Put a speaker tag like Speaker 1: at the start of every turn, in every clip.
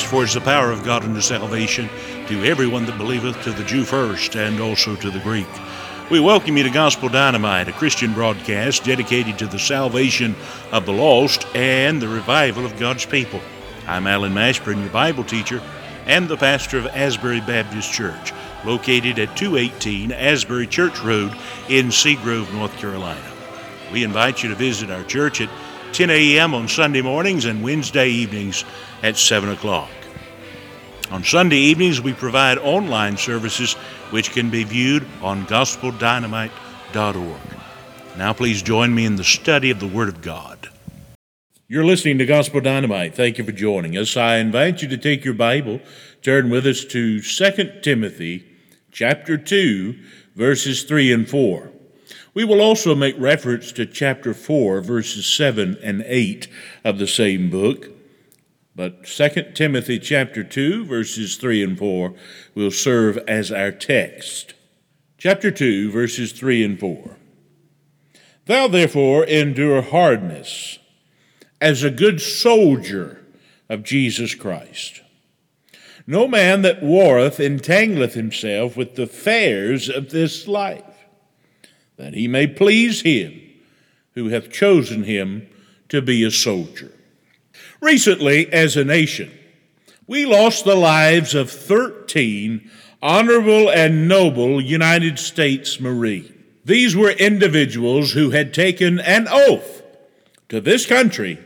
Speaker 1: For it is the power of God unto salvation to everyone that believeth, to the Jew first, and also to the Greek. We welcome you to Gospel Dynamite, a Christian broadcast dedicated to the salvation of the lost and the revival of God's people. I'm Alan Mashburn, your Bible teacher and the pastor of Asbury Baptist Church, located at 218 Asbury Church Road in Seagrove, North Carolina. We invite you to visit our church at 10 a.m. on Sunday mornings and Wednesday evenings at 7 o'clock. On Sunday evenings, we provide online services which can be viewed on gospeldynamite.org. Now, please join me in the study of the Word of God. You're listening to Gospel Dynamite. Thank you for joining us. I invite you to take your Bible, turn with us to 2 Timothy chapter 2, verses 3 and 4. We will also make reference to chapter 4, verses 7 and 8 of the same book. But 2 Timothy chapter 2, verses 3 and 4 will serve as our text. Chapter 2, verses 3 and 4. Thou therefore endure hardness as a good soldier of Jesus Christ. No man that warreth entangleth himself with the affairs of this life that he may please him who hath chosen him to be a soldier. Recently, as a nation, we lost the lives of 13 honorable and noble United States Marines. These were individuals who had taken an oath to this country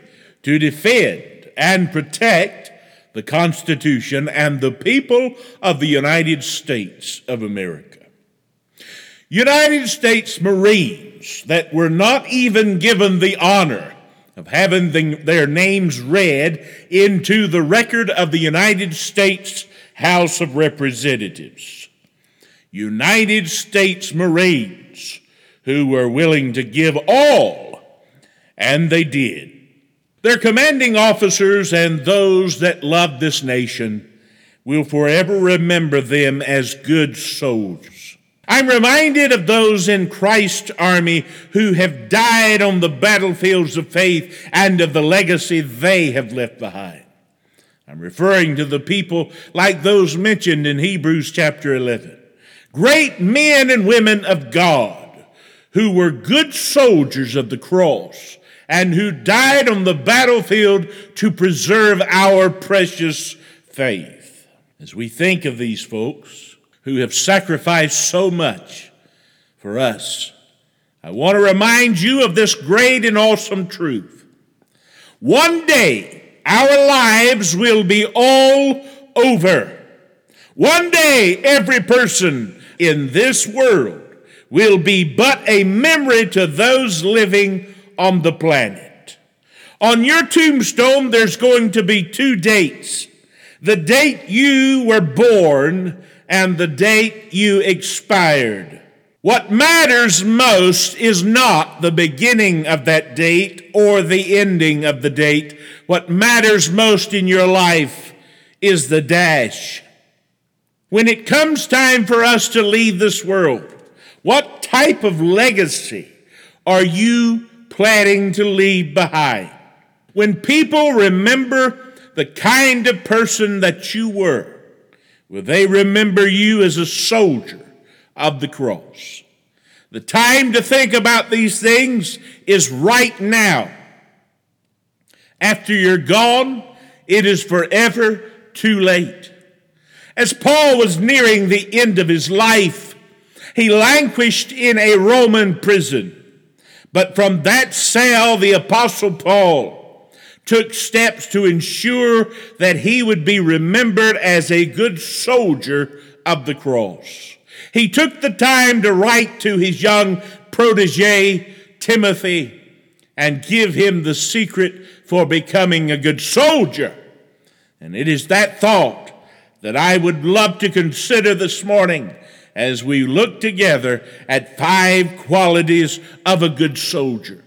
Speaker 1: to defend and protect the Constitution and the people of the United States of America. United States Marines that were not even given the honor of having the, their names read into the record of the United States House of Representatives. United States Marines who were willing to give all, and they did. Their commanding officers and those that loved this nation will forever remember them as good soldiers. I'm reminded of those in Christ's army who have died on the battlefields of faith and of the legacy they have left behind. I'm referring to the people like those mentioned in Hebrews chapter 11. Great men and women of God who were good soldiers of the cross and who died on the battlefield to preserve our precious faith. As we think of these folks, who have sacrificed so much for us. I want to remind you of this great and awesome truth. One day, our lives will be all over. One day, every person in this world will be but a memory to those living on the planet. On your tombstone, there's going to be two dates the date you were born and the date you expired. What matters most is not the beginning of that date or the ending of the date. What matters most in your life is the dash. When it comes time for us to leave this world, what type of legacy are you planning to leave behind? When people remember the kind of person that you were, Will they remember you as a soldier of the cross? The time to think about these things is right now. After you're gone, it is forever too late. As Paul was nearing the end of his life, he languished in a Roman prison. But from that cell, the Apostle Paul took steps to ensure that he would be remembered as a good soldier of the cross. He took the time to write to his young protege, Timothy, and give him the secret for becoming a good soldier. And it is that thought that I would love to consider this morning as we look together at five qualities of a good soldier.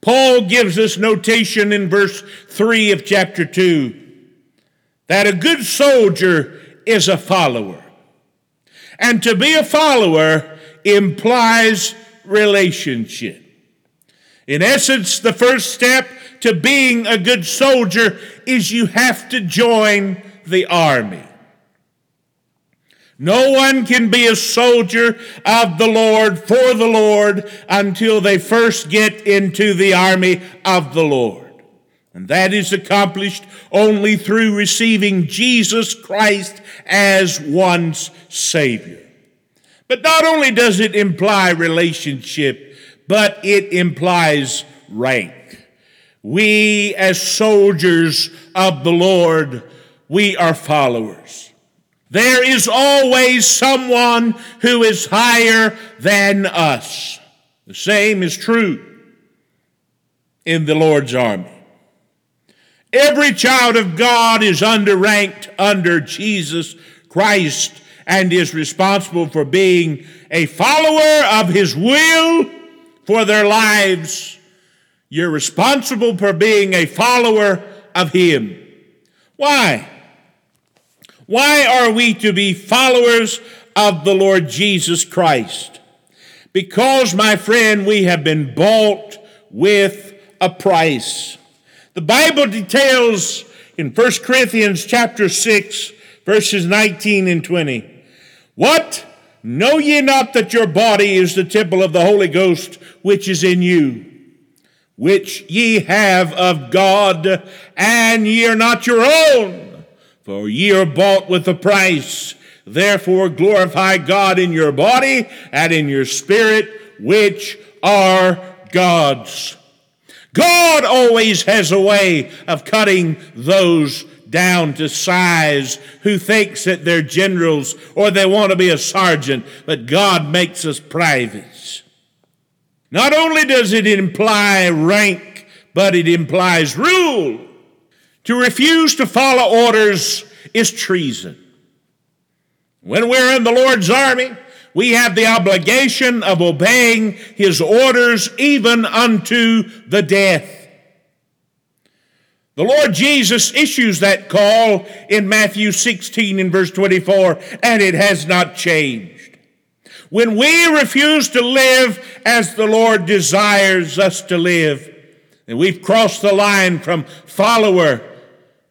Speaker 1: Paul gives us notation in verse 3 of chapter 2 that a good soldier is a follower. And to be a follower implies relationship.
Speaker 2: In essence, the first step to being a good soldier is you have to join the army. No one can be a soldier of the Lord for the Lord until they first get into the army of the Lord. And that is accomplished only through receiving Jesus Christ as one's Savior. But not only does it imply relationship, but it implies rank. We, as soldiers of the Lord, we are followers. There is always someone who is higher than us. The same is true in the Lord's army. Every child of God is underranked under Jesus Christ and is responsible for being a follower of his will for their lives. You're responsible for being a follower of him. Why? Why are we to be followers of the Lord Jesus Christ? Because, my friend, we have been bought with a price. The Bible details in 1 Corinthians chapter 6, verses 19 and 20. What? Know ye not that your body is the temple of the Holy Ghost which is in you, which ye have of God, and ye are not your own, for ye are bought with a price. Therefore glorify God in your body and in your spirit, which are God's. God always has a way of cutting those down to size who thinks that they're generals or they want to be a sergeant, but God makes us privates. Not only does it imply rank, but it implies rule. To refuse to follow orders is treason. When we're in the Lord's army, we have the obligation of obeying his orders even unto the death. The Lord Jesus issues that call in Matthew 16 and verse 24, and it has not changed. When we refuse to live as the Lord desires us to live, and we've crossed the line from follower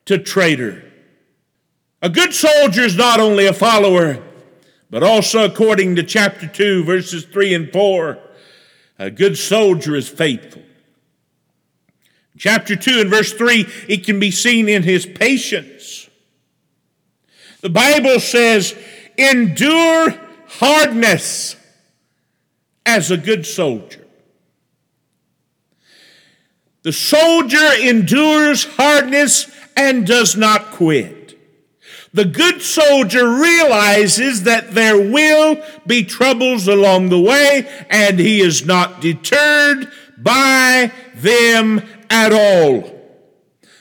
Speaker 2: to traitor. A good soldier is not only a follower, but also, according to chapter 2, verses 3 and 4, a good soldier is faithful. Chapter 2 and verse 3, it can be seen in his patience. The Bible says, endure hardness as a good soldier. The soldier endures hardness and does not quit. The good soldier realizes that there will be troubles along the way, and he is not deterred by them at all.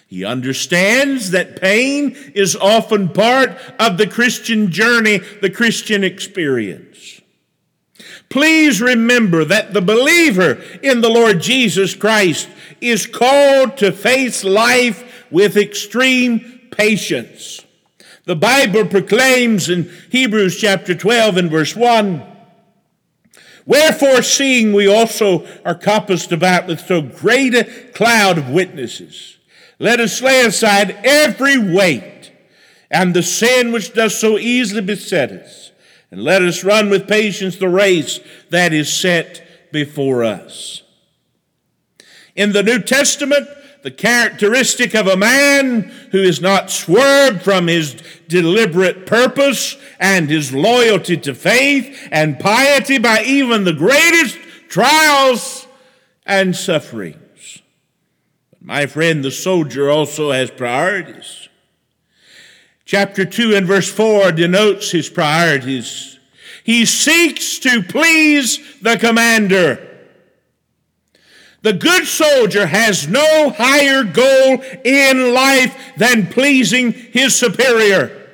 Speaker 2: He understands that pain is often part of the Christian journey, the Christian experience. Please remember that the believer in the Lord Jesus Christ is called to face life with extreme patience. The Bible proclaims in Hebrews chapter 12 and verse 1 Wherefore, seeing we also are compassed about with so great a cloud of witnesses, let us lay aside every weight and the sin which does so easily beset us, and let us run with patience the race that is set before us. In the New Testament, the characteristic of a man who is not swerved from his deliberate purpose and his loyalty to faith and piety by even the greatest trials and sufferings. But my friend, the soldier also has priorities. Chapter 2 and verse 4 denotes his priorities. He seeks to please the commander. The good soldier has no higher goal in life than pleasing his superior.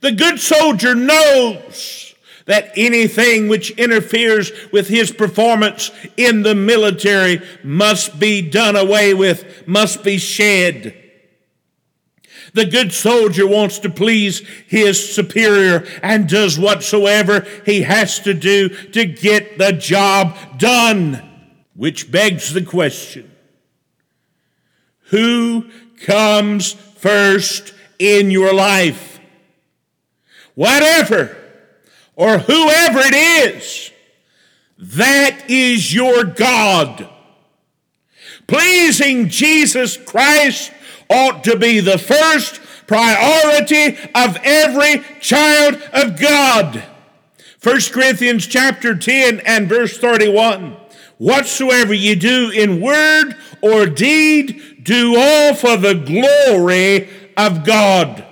Speaker 2: The good soldier knows that anything which interferes with his performance in the military must be done away with, must be shed. The good soldier wants to please his superior and does whatsoever he has to do to get the job done. Which begs the question who comes first in your life? Whatever or whoever it is, that is your God. Pleasing Jesus Christ ought to be the first priority of every child of God. 1 Corinthians chapter 10 and verse 31. Whatsoever you do in word or deed, do all for the glory of God.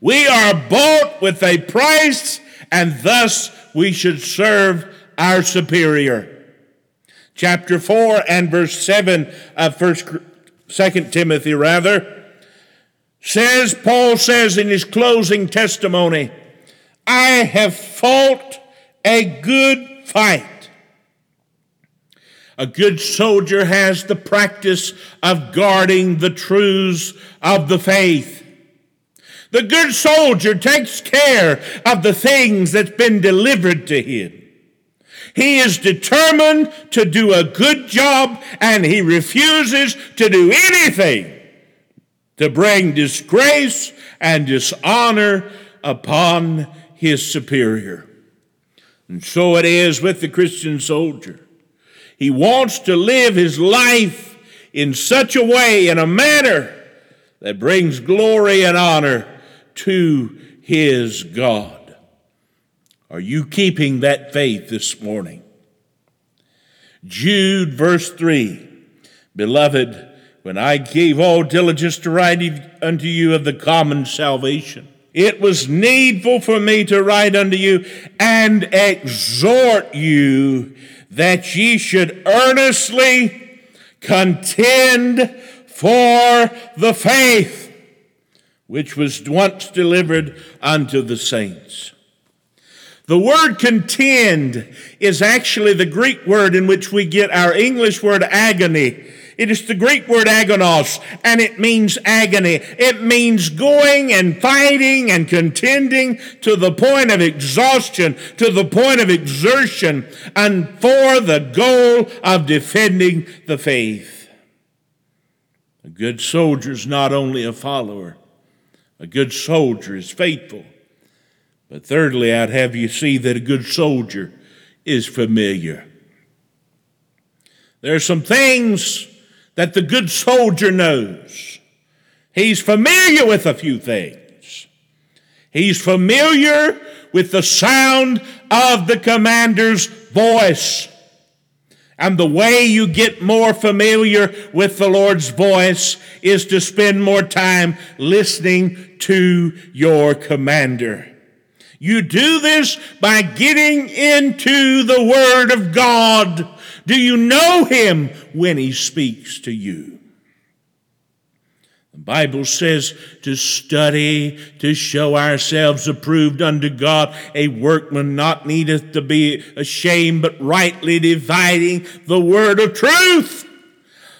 Speaker 2: We are bought with a price, and thus we should serve our superior. Chapter 4 and verse 7 of First, 2 Timothy, rather, says, Paul says in his closing testimony, I have fought a good fight. A good soldier has the practice of guarding the truths of the faith. The good soldier takes care of the things that's been delivered to him. He is determined to do a good job and he refuses to do anything to bring disgrace and dishonor upon his superior. And so it is with the Christian soldier. He wants to live his life in such a way, in a manner that brings glory and honor to his God. Are you keeping that faith this morning? Jude, verse 3 Beloved, when I gave all diligence to write unto you of the common salvation, it was needful for me to write unto you and exhort you that ye should earnestly contend for the faith which was once delivered unto the saints. The word contend is actually the Greek word in which we get our English word agony. It is the Greek word agonos, and it means agony. It means going and fighting and contending to the point of exhaustion, to the point of exertion, and for the goal of defending the faith. A good soldier is not only a follower, a good soldier is faithful. But thirdly, I'd have you see that a good soldier is familiar. There are some things that the good soldier knows. He's familiar with a few things. He's familiar with the sound of the commander's voice. And the way you get more familiar with the Lord's voice is to spend more time listening to your commander. You do this by getting into the Word of God. Do you know Him when He speaks to you? The Bible says to study, to show ourselves approved unto God, a workman not needeth to be ashamed, but rightly dividing the word of truth.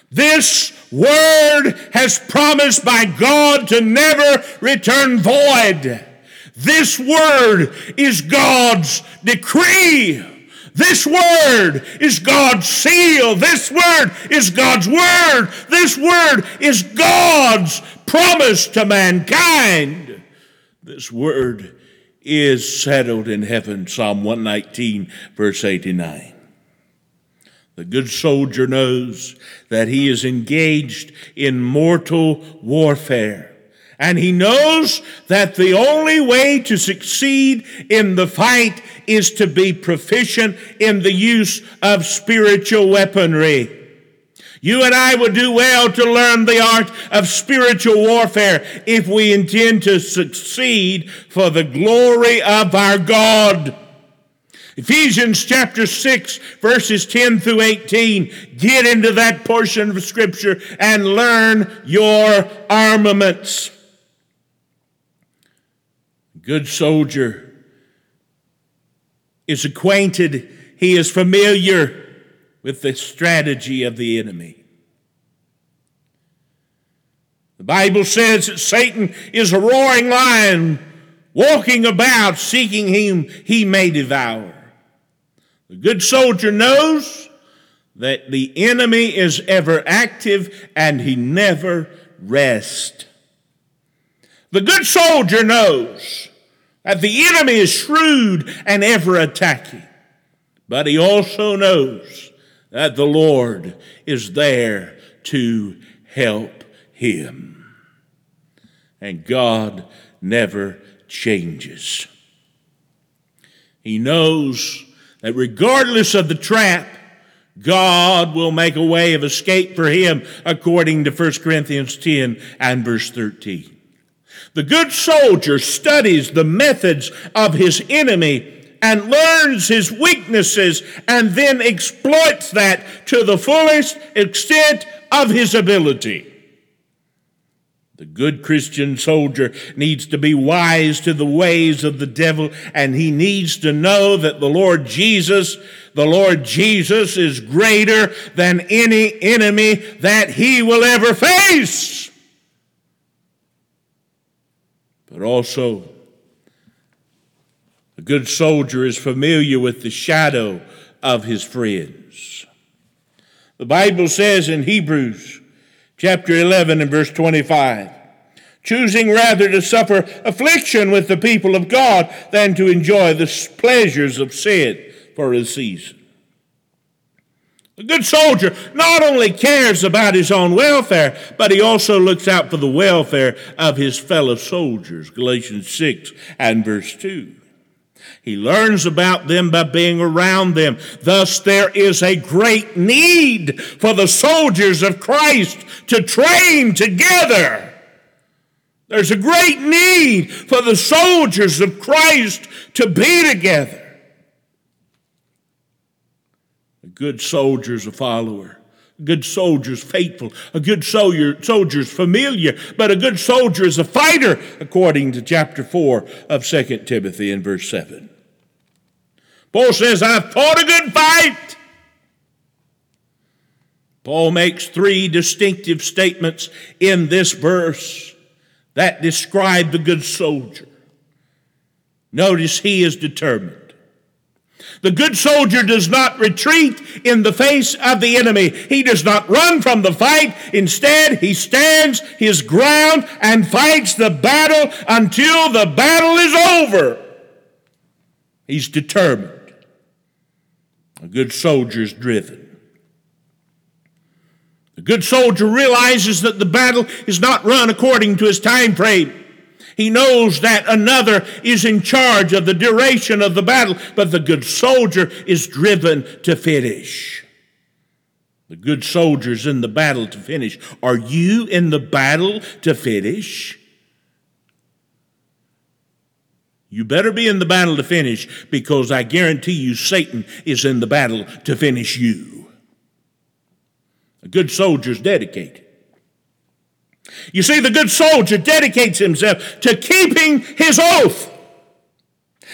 Speaker 2: This word has promised by God to never return void. This word is God's decree. This word is God's seal. This word is God's word. This word is God's promise to mankind. This word is settled in heaven. Psalm 119, verse 89. The good soldier knows that he is engaged in mortal warfare. And he knows that the only way to succeed in the fight is to be proficient in the use of spiritual weaponry. You and I would do well to learn the art of spiritual warfare if we intend to succeed for the glory of our God. Ephesians chapter 6, verses 10 through 18. Get into that portion of Scripture and learn your armaments good soldier is acquainted, he is familiar with the strategy of the enemy. The Bible says that Satan is a roaring lion walking about seeking him he may devour. The good soldier knows that the enemy is ever active and he never rests. The good soldier knows the enemy is shrewd and ever attacking, but he also knows that the Lord is there to help him. And God never changes. He knows that regardless of the trap, God will make a way of escape for him, according to 1 Corinthians 10 and verse 13. The good soldier studies the methods of his enemy and learns his weaknesses and then exploits that to the fullest extent of his ability. The good Christian soldier needs to be wise to the ways of the devil, and he needs to know that the Lord Jesus, the Lord Jesus is greater than any enemy that he will ever face. But also, a good soldier is familiar with the shadow of his friends. The Bible says in Hebrews chapter 11 and verse 25, choosing rather to suffer affliction with the people of God than to enjoy the pleasures of sin for a season. A good soldier not only cares about his own welfare, but he also looks out for the welfare of his fellow soldiers. Galatians 6 and verse 2. He learns about them by being around them. Thus, there is a great need for the soldiers of Christ to train together. There's a great need for the soldiers of Christ to be together. A good soldier's a follower. A good soldier's faithful. A good soldier, soldier's familiar. But a good soldier is a fighter, according to chapter 4 of 2 Timothy in verse 7. Paul says, I've fought a good fight. Paul makes three distinctive statements in this verse that describe the good soldier. Notice he is determined. The good soldier does not retreat in the face of the enemy. He does not run from the fight. Instead, he stands his ground and fights the battle until the battle is over. He's determined. A good soldier is driven. The good soldier realizes that the battle is not run according to his time frame. He knows that another is in charge of the duration of the battle, but the good soldier is driven to finish. The good soldier's in the battle to finish. Are you in the battle to finish? You better be in the battle to finish because I guarantee you Satan is in the battle to finish you. A good soldier's dedicated. You see, the good soldier dedicates himself to keeping his oath.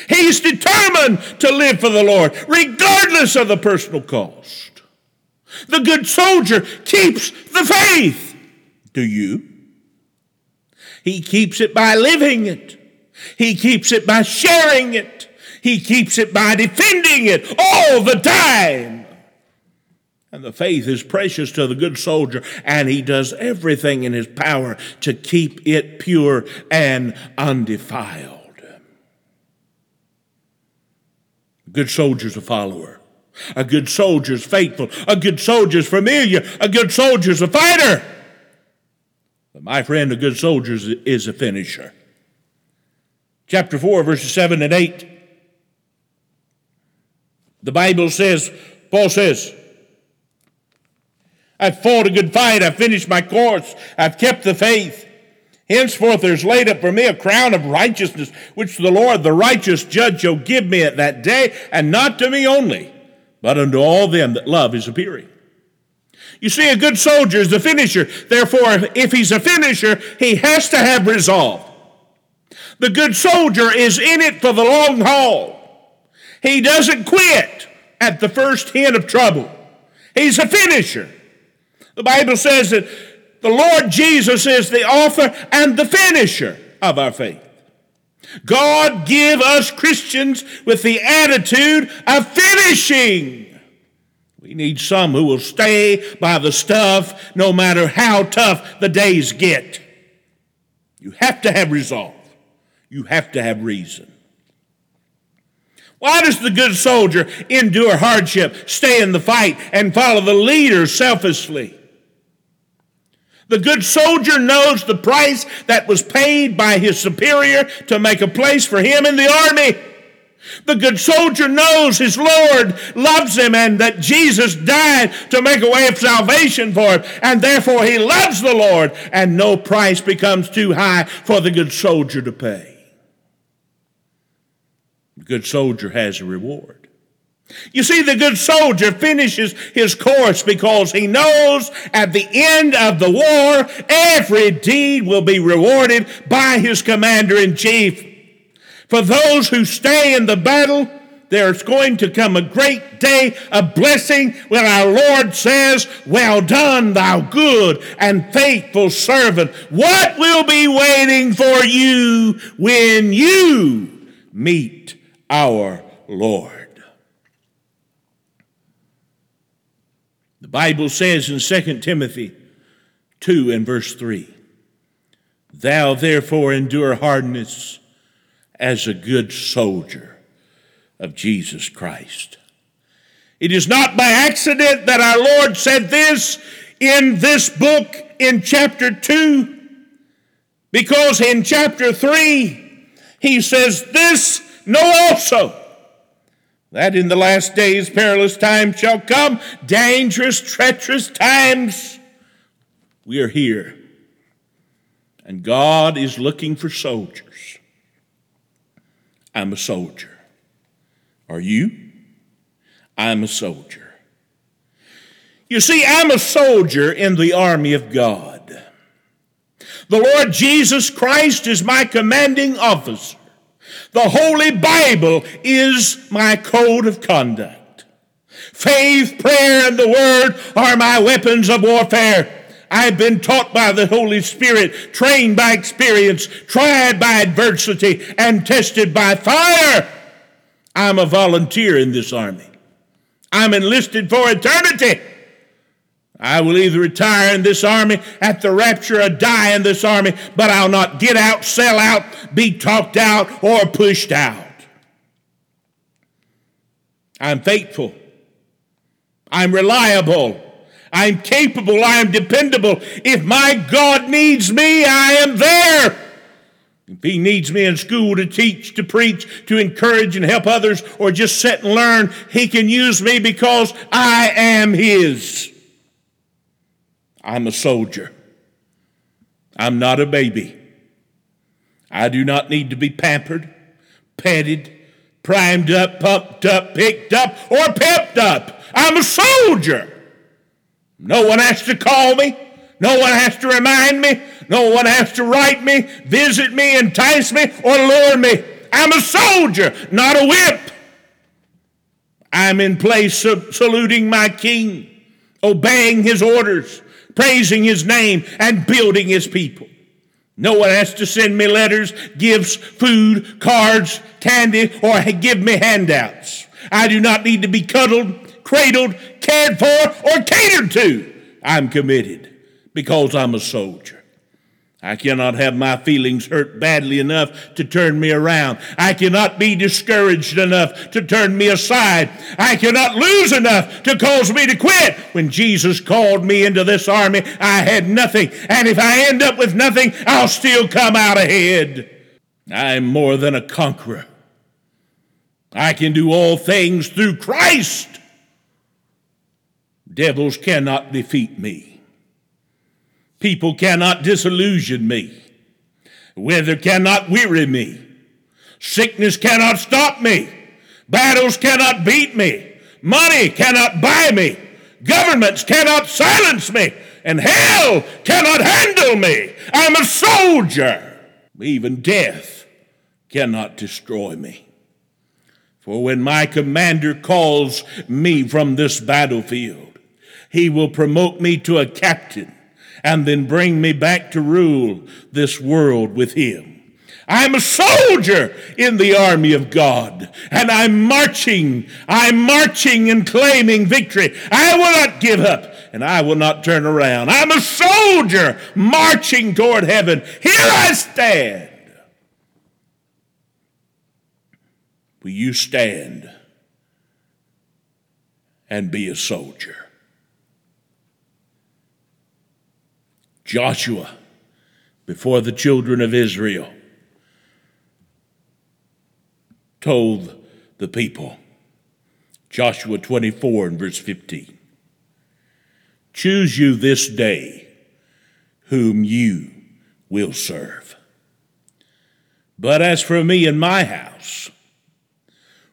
Speaker 2: He's determined to live for the Lord, regardless of the personal cost. The good soldier keeps the faith. Do you? He keeps it by living it. He keeps it by sharing it. He keeps it by defending it all the time. And the faith is precious to the good soldier, and he does everything in his power to keep it pure and undefiled. A good soldier's a follower. A good soldier's faithful. A good soldier's familiar. A good soldier's a fighter. But my friend, a good soldier is a finisher. Chapter 4, verses 7 and 8. The Bible says, Paul says, I've fought a good fight. I've finished my course. I've kept the faith. Henceforth there's laid up for me a crown of righteousness, which the Lord, the righteous judge, shall give me at that day, and not to me only, but unto all them that love his appearing. You see, a good soldier is a finisher. Therefore, if he's a finisher, he has to have resolve. The good soldier is in it for the long haul. He doesn't quit at the first hint of trouble. He's a finisher. The Bible says that the Lord Jesus is the author and the finisher of our faith. God give us Christians with the attitude of finishing. We need some who will stay by the stuff no matter how tough the days get. You have to have resolve. You have to have reason. Why does the good soldier endure hardship, stay in the fight, and follow the leader selflessly? The good soldier knows the price that was paid by his superior to make a place for him in the army. The good soldier knows his Lord loves him and that Jesus died to make a way of salvation for him, and therefore he loves the Lord, and no price becomes too high for the good soldier to pay. The good soldier has a reward. You see, the good soldier finishes his course because he knows at the end of the war, every deed will be rewarded by his commander in chief. For those who stay in the battle, there's going to come a great day of blessing when our Lord says, Well done, thou good and faithful servant. What will be waiting for you when you meet our Lord? The Bible says in 2 Timothy 2 and verse 3 Thou therefore endure hardness as a good soldier of Jesus Christ. It is not by accident that our Lord said this in this book in chapter 2, because in chapter 3, he says, This know also that in the last days perilous times shall come, dangerous, treacherous times. We are here, and God is looking for soldiers I'm a soldier. Are you? I'm a soldier. You see, I'm a soldier in the army of God. The Lord Jesus Christ is my commanding officer. The Holy Bible is my code of conduct. Faith, prayer, and the Word are my weapons of warfare. I've been taught by the Holy Spirit, trained by experience, tried by adversity, and tested by fire. I'm a volunteer in this army. I'm enlisted for eternity. I will either retire in this army at the rapture or die in this army, but I'll not get out, sell out, be talked out, or pushed out. I'm faithful. I'm reliable. I'm capable. I am dependable. If my God needs me, I am there. If he needs me in school to teach, to preach, to encourage and help others, or just sit and learn, he can use me because I am his. I'm a soldier. I'm not a baby. I do not need to be pampered, petted, primed up, pumped up, picked up, or pepped up. I'm a soldier. No one has to call me. No one has to remind me. No one has to write me, visit me, entice me, or lure me. I'm a soldier, not a whip. I'm in place of saluting my king, obeying his orders, praising his name, and building his people. No one has to send me letters, gifts, food, cards, candy, or give me handouts. I do not need to be cuddled, cradled, cared for, or catered to. I'm committed because I'm a soldier. I cannot have my feelings hurt badly enough to turn me around. I cannot be discouraged enough to turn me aside. I cannot lose enough to cause me to quit. When Jesus called me into this army, I had nothing. And if I end up with nothing, I'll still come out ahead. I'm more than a conqueror. I can do all things through Christ Devils cannot defeat me. People cannot disillusion me. Weather cannot weary me. Sickness cannot stop me. Battles cannot beat me. Money cannot buy me. Governments cannot silence me. And hell cannot handle me. I'm a soldier. Even death cannot destroy me. For when my commander calls me from this battlefield, he will promote me to a captain and then bring me back to rule this world with him. I'm a soldier in the army of God, and I'm marching. I'm marching and claiming victory. I will not give up, and I will not turn around. I'm a soldier marching toward heaven. Here I stand. Will you stand and be a soldier? Joshua, before the children of Israel, told the people. Joshua 24 and verse 15. Choose you this day whom you will serve. But as for me and my house,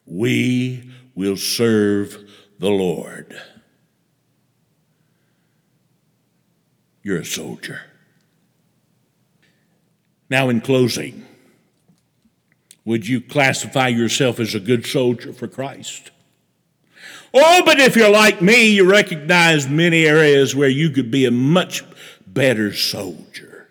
Speaker 2: we will serve the Lord. You're a soldier. Now, in closing, would you classify yourself as a good soldier for Christ? Oh, but if you're like me, you recognize many areas where you could be a much better soldier.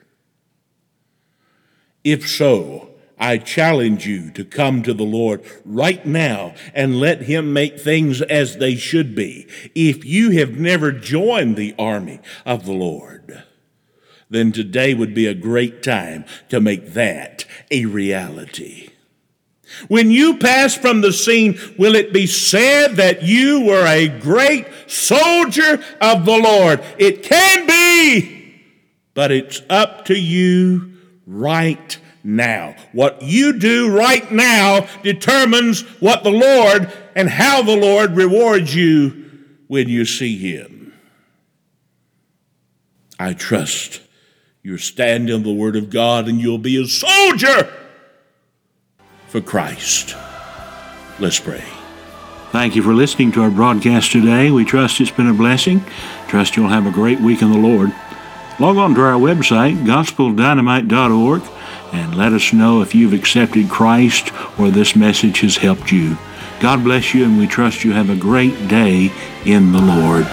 Speaker 2: If so, I challenge you to come to the Lord right now and let Him make things as they should be. If you have never joined the army of the Lord, then today would be a great time to make that a reality. When you pass from the scene, will it be said that you were a great soldier of the Lord? It can be, but it's up to you right now. What you do right now determines what the Lord and how the Lord rewards you when you see Him. I trust you'll stand in the Word of God and you'll be a soldier for Christ. Let's pray.
Speaker 1: Thank you for listening to our broadcast today. We trust it's been a blessing. Trust you'll have a great week in the Lord. Log on to our website, gospeldynamite.org, and let us know if you've accepted Christ or this message has helped you. God bless you, and we trust you have a great day in the Lord.